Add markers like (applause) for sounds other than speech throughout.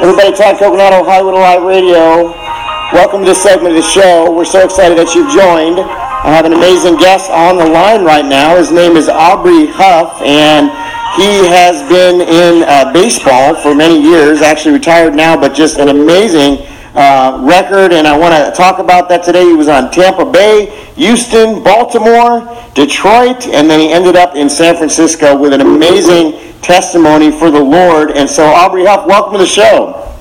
Everybody, Todd Coconato, Hollywood Alive Radio. Welcome to this segment of the show. We're so excited that you've joined. I have an amazing guest on the line right now. His name is Aubrey Huff, and he has been in uh, baseball for many years, actually retired now, but just an amazing uh, record. And I want to talk about that today. He was on Tampa Bay, Houston, Baltimore, Detroit, and then he ended up in San Francisco with an amazing testimony for the Lord. And so, Aubrey Huff, welcome to the show.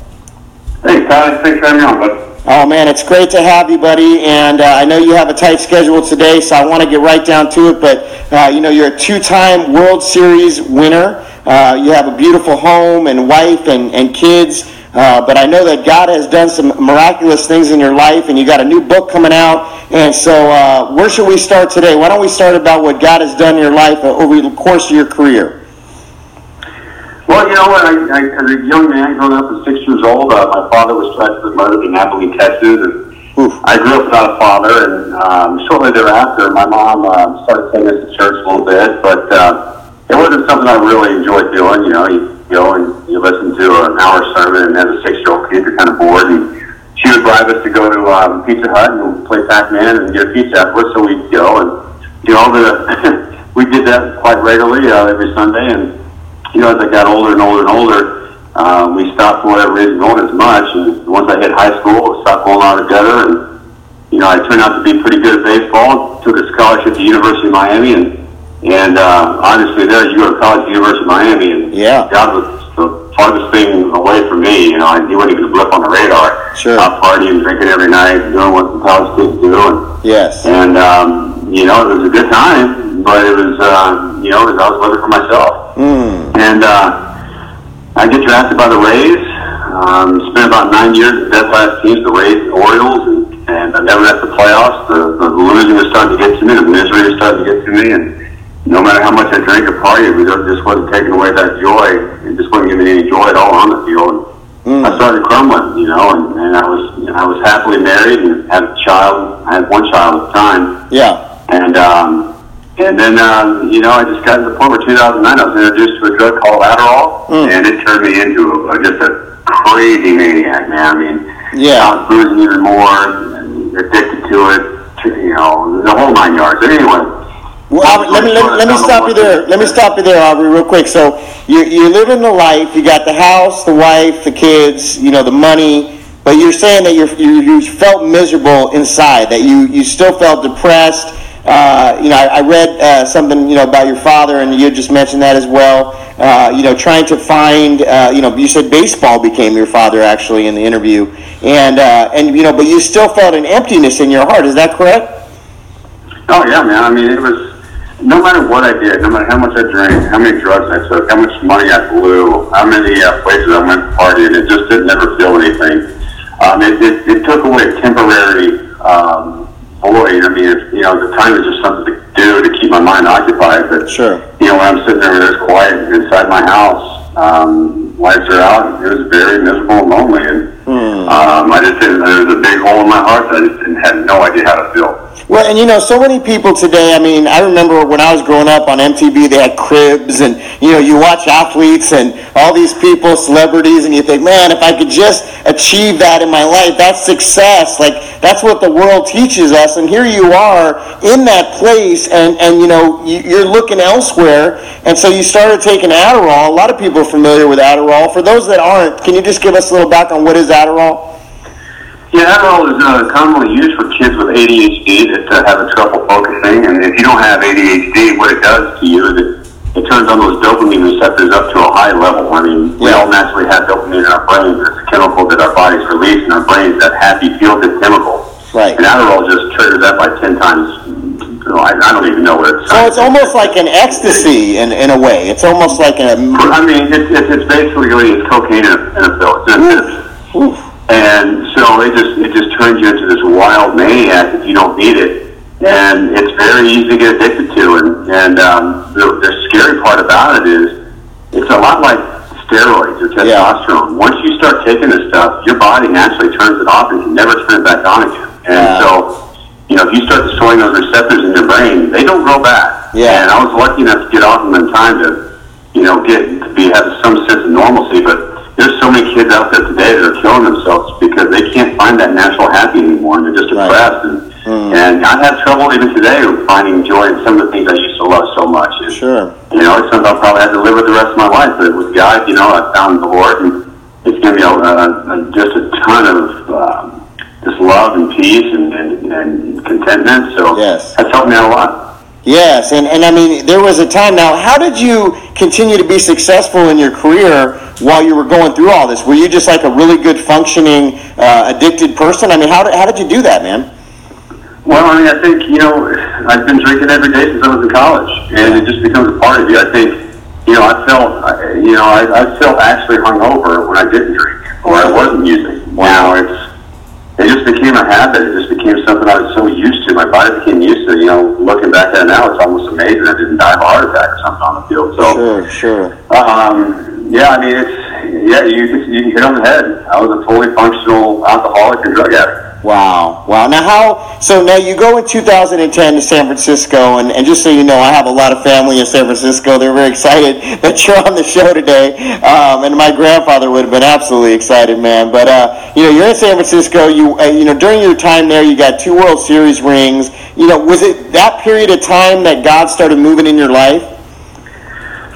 Hey, Todd. Thanks for having me on, bud. Oh man, it's great to have you, buddy. And uh, I know you have a tight schedule today, so I want to get right down to it. But uh, you know, you're a two-time World Series winner. Uh, you have a beautiful home and wife and, and kids. Uh, but I know that God has done some miraculous things in your life, and you got a new book coming out. And so, uh, where should we start today? Why don't we start about what God has done in your life over the course of your career? Well, you know what? I, I, as a young man growing up at six years old, uh, my father was tragically murdered in Abilene, Texas, and Oof. I grew up without a father. And um, shortly thereafter, my mom uh, started taking us to church a little bit, but uh, it wasn't something I really enjoyed doing. You know, you go and to an hour sermon, and as a six-year-old kid, you're kind of bored. And she would drive us to go to um, Pizza Hut and play Pac-Man and get a pizza afterwards, so we'd go and do all the. (laughs) we did that quite regularly uh, every Sunday, and you know, as I got older and older and older, um, we stopped for whatever reason going as much. And once I hit high school, I stopped going all together. And, you know, I turned out to be pretty good at baseball. Took a scholarship to University of Miami. And, and uh, obviously there, you go to college University of Miami. And Yeah. God was farthest thing away from me. You know, I, he wasn't even a blip on the radar. Sure. Out partying, drinking every night, doing what the college kids do. And, Yes. and um, you know, it was a good time, but it was, uh, you know, it was, I was living for myself. Mm. And uh, I get drafted by the Rays. Um, spent about nine years at dead last teams, the Rays and Orioles, and, and I never got the playoffs. The, the losing was starting to get to me, the misery was starting to get to me, and no matter how much I drank or partied, it just wasn't taking away that joy. It just wasn't giving me any joy at all on the field. And I started crumbling, you know, and, and I was you know, I was happily married and had a child. I had one child at the time. Yeah. And um, and then um, you know I just got to the point where 2009 I was introduced to a drug called Adderall, Mm. and it turned me into a, just a crazy maniac, man. I mean, Yeah. I was boozing even more, and addicted to it, you know, the whole nine yards. But anyway. Well, Aubrey, let me let, me- let me stop you there. Let me stop you there, Aubrey, real quick. So you you're living the life. You got the house, the wife, the kids. You know the money. But you're saying that you're, you you felt miserable inside. That you you still felt depressed. Uh, you know, I, I read uh, something you know about your father, and you just mentioned that as well. Uh, you know, trying to find. Uh, you know, you said baseball became your father actually in the interview, and uh, and you know, but you still felt an emptiness in your heart. Is that correct? Oh yeah, man. I mean, it was no matter what I did, no matter how much I drank, how many drugs I took, how much money I blew, how many uh, places I went partying, it just didn't never feel anything. Um, it, it, it took away a temporary um, void. I mean, it, you know, the time is just something to do to keep my mind occupied. But Sure. you know, when I'm sitting there, it's quiet inside my house. Um, lights are out. It was very miserable and lonely, and um, I just didn't. There was a big hole in my heart that I just didn't had no idea how to fill. Well, and you know, so many people today. I mean, I remember when I was growing up on MTV, they had cribs, and you know, you watch athletes and all these people, celebrities, and you think, man, if I could just achieve that in my life, that's success. Like that's what the world teaches us. And here you are in that place, and and you know, you, you're looking elsewhere, and so you started taking Adderall. A lot of people are familiar with Adderall. For those that aren't, can you just give us a little back on what is Adderall? Yeah, Adderall is uh, commonly used for kids with ADHD that uh, have trouble focusing. And if you don't have ADHD, what it does to you is it, it turns on those dopamine receptors up to a high level. I mean, we all naturally have dopamine in our brains. It's a chemical that our bodies release in our brains, that happy, feel-good chemical. Right. And Adderall just triggers that by 10 times. You know, I, I don't even know what it's. So it's almost like an ecstasy in, in a way. It's almost like a I mean, it's, it's, it's basically it's cocaine in a, in a pill. It's an amphetamine. oof. And so it just it just turns you into this wild maniac if you don't need it. And it's very easy to get addicted to. And and um, the, the scary part about it is it's a lot like steroids or Yeah. testosterone. Once you start taking this stuff, your body naturally turns it off and can never turn it back on again. And Yeah. so, you know, if you start destroying those receptors in your brain, they don't grow back. Yeah. And I was lucky enough to get off them in time to, you know, get to be have some sense of normalcy. But there's so many kids out there today that are killing themselves because they can't find that natural happy anymore, and they're just Right. depressed. And, Mm. and I have trouble even today finding joy in some of the things I used to love so much. And, Sure. you know, it's something I'll probably have to live with the rest of my life. But with God, you know, I found the Lord, and it's given me a, a, a, just a ton of um, just love and peace and, and, and contentment. So Yes. that's helped me out a lot. Yes, and, and I mean, there was a time now. How did you continue to be successful in your career while you were going through all this? Were you just like a really good functioning, uh, addicted person? I mean, how did, how did you do that, man? Well, I mean, I think you know, I've been drinking every day since I was in college, and it just becomes a part of you. I think, you know, I felt, I- you know, I, I felt actually hungover when I didn't drink or I wasn't using. Now it's, it just became a habit. It just became something I was so used to. My body became used to. You know, looking back at it now, it's almost amazing I didn't die of a heart attack or something on the field. So. Sure, sure. Um, yeah, I mean, it's yeah, you you hit on the head. I was a fully functional alcoholic and drug addict. Wow, wow. Now, how? So now you go in 2010 to San Francisco, and, and just so you know, I have a lot of family in San Francisco. They're very excited (laughs) that you're on the show today, um, and my grandfather would have been absolutely excited, man. But uh, you know, you're in San Francisco. You uh, you know, during your time there, you got two World Series rings. You know, was it that period of time that God started moving in your life?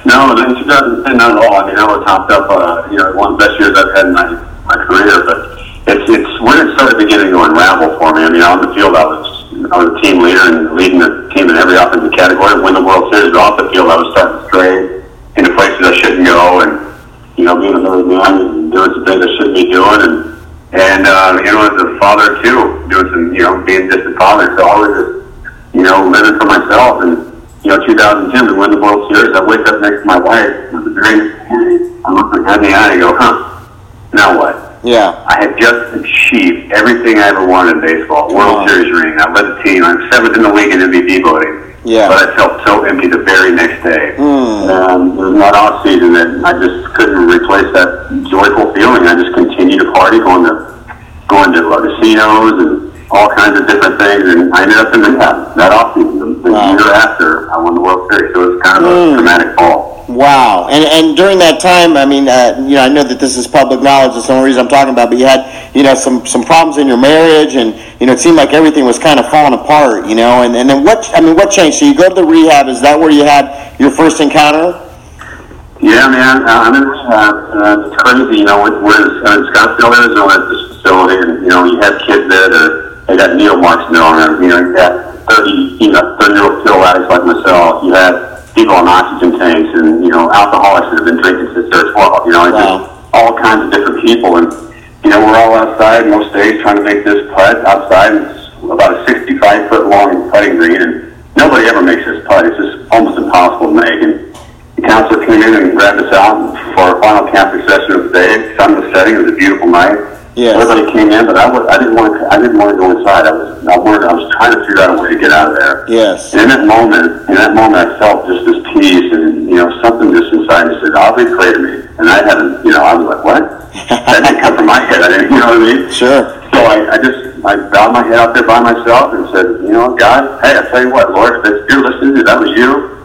No, in 2010, not at all. I mean, I was topped up. Uh, you know, one of the best years I've had in my my career. But it's it's when it started beginning to unravel for me. I mean, on the field, I was I was a team leader and leading the team in every offensive category. Win the World Series, off the field, I was starting to stray into places I shouldn't go, and you know, being a married man and doing some things I shouldn't be doing, and and uh, you know, as a father too, doing some you know, being a distant father. So I was just you know, living for myself. And, you know, 2010, we win the World Series. I wake up next to my wife. It was the very next morning. I look her in the eye and I go, huh, now what? Yeah. I had just achieved everything I ever wanted in baseball. Wow. World Series ring. I led the team. I'm seventh in the league in MVP voting. Yeah. But I felt so empty the very next day. Hmm. Um, it was not off season that I just couldn't replace that joyful feeling. I just continued to party, going to going to uh, casinos and all kinds of different things, and I ended up in rehab that off season. The, the Wow. year after I won the World Series, so it was kind of Mm. a dramatic fall. Wow. And and during that time, I mean, uh, you know, I know that this is public knowledge. That's the only reason I'm talking about. But you had, you know, some some problems in your marriage, and you know, it seemed like everything was kind of falling apart. You know, and and then what? I mean, what changed? So you go to the rehab. Is that where you had your first encounter? Yeah, man, uh, I'm in rehab. Uh, it's crazy, you know. We're, we're in, uh, in Scottsdale, Arizona, at this facility, and you know, you have kids there that are, they got now, and you know, you got 30, you know, 30 year old pill addicts like myself. You had people on oxygen tanks, and you know, alcoholics that have been drinking since they're 12. You know, Wow. just all kinds of different people, and you know, we're all outside most days trying to make this putt outside. It's about a 65 foot long putting green, and nobody ever makes this putt. It's just almost impossible to make. And the counselor came in and grabbed us out for our final counseling session of the day. Sun was setting. It was a beautiful night. Yes. Everybody came in, but I, was, I didn't want to. I didn't want to go inside. I was. I wanted. I was trying to figure out a way to get out of there. Yes. And in that moment, in that moment, I felt just this peace, and you know, something just inside me said, "Aubrey, pray to me." And I hadn't. You know, I was like, "What?" (laughs) that didn't come from my head. I didn't. You know what I mean? Sure. So I, I just I bowed my head out there by myself and said, you know, God, hey, I tell you what, Lord, if you're listening, if that was you,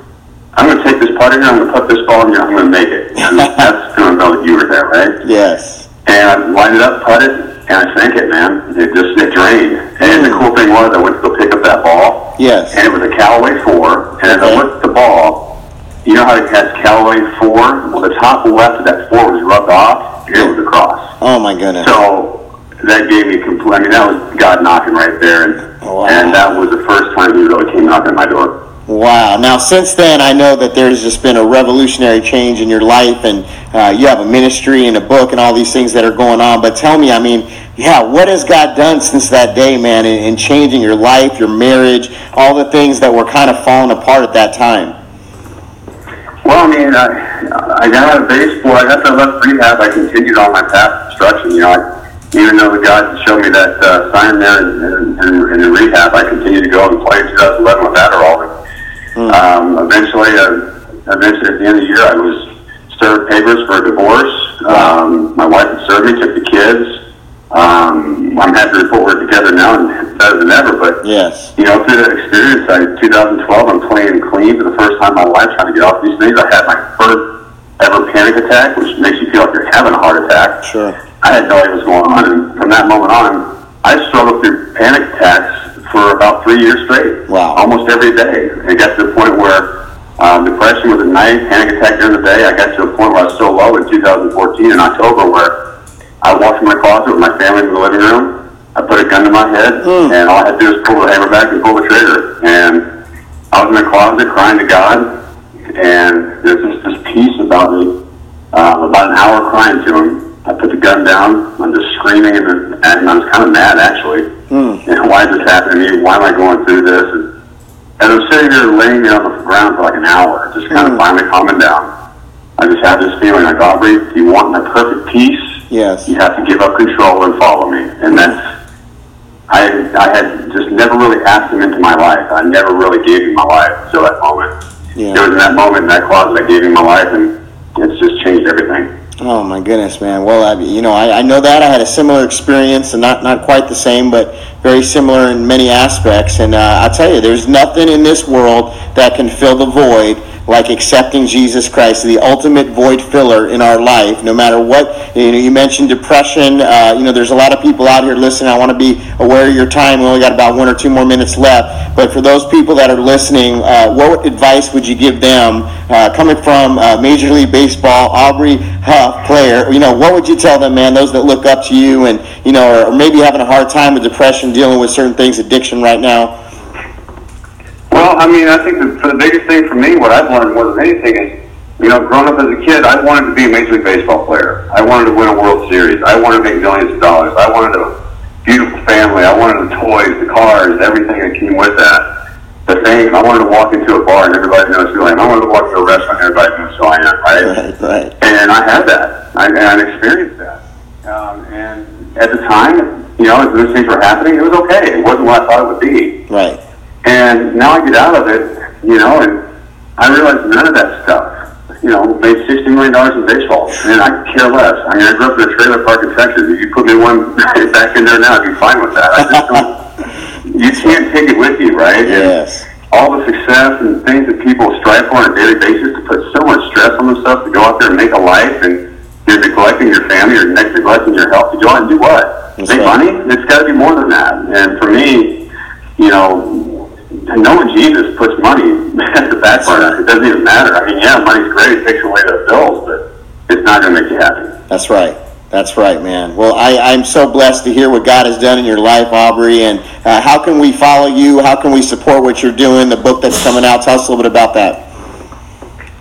I'm going to take this putter here, I'm going to put this ball in here, I'm going to make it. And that's going to know that you were there, right? Yes. And I lined it up, putted, and I sank it, man. It just it drained. And the cool thing was, I went to go pick up that ball, Yes. and it was a Callaway four. And as I looked at the ball, you know how it has Callaway four? Well, the top left of that four was rubbed off. It was across. Oh my goodness. So that gave me complete. I mean, that was God knocking right there, and Wow. and that was the first time He really came knocking at my door. Wow. Now, since then, I know that there's just been a revolutionary change in your life, and uh, you have a ministry and a book and all these things that are going on. But tell me, I mean, yeah, what has God done since that day, man, in, in changing your life, your marriage, all the things that were kind of falling apart at that time? Well, I mean, I, I got out of baseball. I after I left rehab, I continued on my path of instruction. You know, I, even though God showed me that uh, sign there in, in, in, in rehab, I continued to go and play in 2011 with Adderall. And, um, eventually, uh, eventually at the end of the year, I was served papers for a divorce. Um, my wife had served me, took the kids. Um, I'm happy to report we're together now and better than ever. But Yes. you know, through that experience, I, 2012, I'm playing clean for the first time in my life, trying to get off these things. I had my first ever panic attack, which makes you feel like you're having a heart attack. Sure. I had no idea what was going on, and from that moment on, I struggled through panic attacks for about three years straight. Wow. Almost every day. It got to the point where um, depression was at night, panic attack during the day. I got to a point where I was so low in 2014 in October where I walked in my closet with my family in the living room. I put a gun to my head, and all I had to do was pull the hammer back and pull the trigger. And I was in the closet crying to God, and there's just this peace about me. Uh, about an hour crying to him. I put the gun down. I'm just screaming and, and I was kind of mad actually. Hmm. And why is this happening to me? Why am I going through this? And, and I'm sitting there laying there on the ground for like an hour, just kind of hmm. finally calming down. I just had this feeling like, oh, Aubrey, if you want my perfect peace, Yes. you have to give up control and follow me. And hmm. that's, I, I had just never really asked him into my life. I never really gave him my life until that moment. Yeah. It was in that moment, in that closet, I gave him my life, and it's just changed everything. Oh my goodness, man. Well, I, you know, I, I know that I had a similar experience, and not not quite the same, but very similar in many aspects. And uh, I tell you, there's nothing in this world that can fill the void like accepting Jesus Christ, the ultimate void filler in our life. No matter what, you know, you mentioned depression. Uh, you know, there's a lot of people out here listening. I want to be aware of your time. We only got about one or two more minutes left. But for those people that are listening, uh, what advice would you give them uh, coming from uh, Major League Baseball, Aubrey Huff player? You know, what would you tell them, man? Those that look up to you, and you know, or maybe having a hard time with depression, dealing with certain things, addiction right now. Well, I mean, I think the, the biggest thing for me, what I've learned more than anything is, you know, growing up as a kid, I wanted to be a Major League Baseball player. I wanted to win a World Series. I wanted to make millions of dollars. I wanted a beautiful family. I wanted the toys, the cars, everything that came with that. The fame. I wanted to walk into a bar and everybody knows who I am. I wanted to walk into a restaurant and everybody knows who I am, right? Right, right. And I had that. I, and I experienced that. Um, and at the time, you know, as those things were happening, it was okay. It wasn't what I thought it would be. Right. And now I get out of it, you know, and I realize none of that stuff. You know, made sixty million dollars in baseball, and I care less. I mean, I grew up in a trailer park in Texas. If you put me one (laughs) back in there now, I'd be fine with that. I just don't. (laughs) you can't take it with you, right? And Yes. all the success and things that people strive for on a daily basis to put so much stress on themselves to go out there and make a life, and you're neglecting your family, you're neglecting your health to go out and do what? That's make right. money? It's got to be more than that. And for me, you know, knowing Jesus puts money (laughs) at the back burner. It doesn't even matter. I mean, yeah, money's great; it takes away the bills, but it's not going to make you happy. That's right. That's right, man. Well, I, I'm so blessed to hear what God has done in your life, Aubrey. And uh, how can we follow you? How can we support what you're doing? The book that's coming out. Tell us a little bit about that.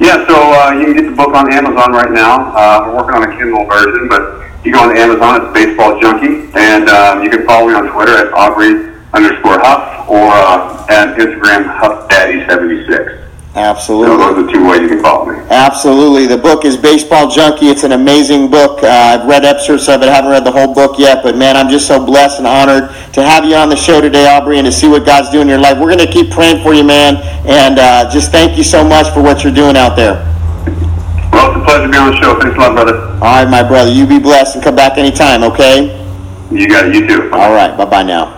Yeah, so uh, you can get the book on Amazon right now. Uh, we're working on a Kindle version, but you go on Amazon, it's Baseball Junkie, and um, you can follow me on Twitter at Aubrey underscore Huff or uh, at Instagram HuffDaddy76. So Absolutely. those are the two ways you can follow me. Absolutely. The book is Baseball Junkie. It's an amazing book. Uh, I've read excerpts of it. I haven't read the whole book yet, but man, I'm just so blessed and honored to have you on the show today, Aubrey, and to see what God's doing in your life. We're going to keep praying for you, man, and uh, just thank you so much for what you're doing out there. Well, it's a pleasure to be on the show. Thanks a lot, brother. All right, my brother. You be blessed and come back anytime, okay? You got it. You too. All right. Bye bye now.